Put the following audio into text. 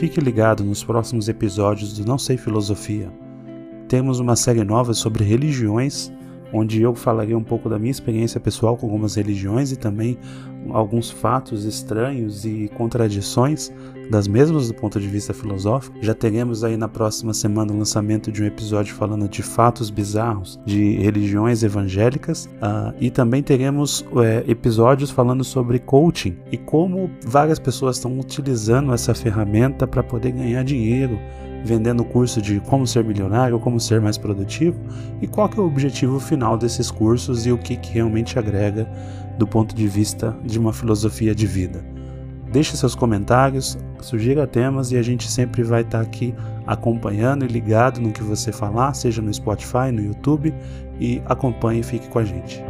fique ligado nos próximos episódios do Não Sei Filosofia. Temos uma série nova sobre religiões onde eu falarei um pouco da minha experiência pessoal com algumas religiões e também alguns fatos estranhos e contradições das mesmas do ponto de vista filosófico. Já teremos aí na próxima semana o lançamento de um episódio falando de fatos bizarros de religiões evangélicas uh, e também teremos é, episódios falando sobre coaching e como várias pessoas estão utilizando essa ferramenta para poder ganhar dinheiro vendendo curso de como ser milionário, como ser mais produtivo e qual que é o objetivo final desses cursos e o que, que realmente agrega do ponto de vista de uma filosofia de vida. Deixe seus comentários, sugira temas e a gente sempre vai estar aqui acompanhando e ligado no que você falar, seja no Spotify, no YouTube, e acompanhe e fique com a gente.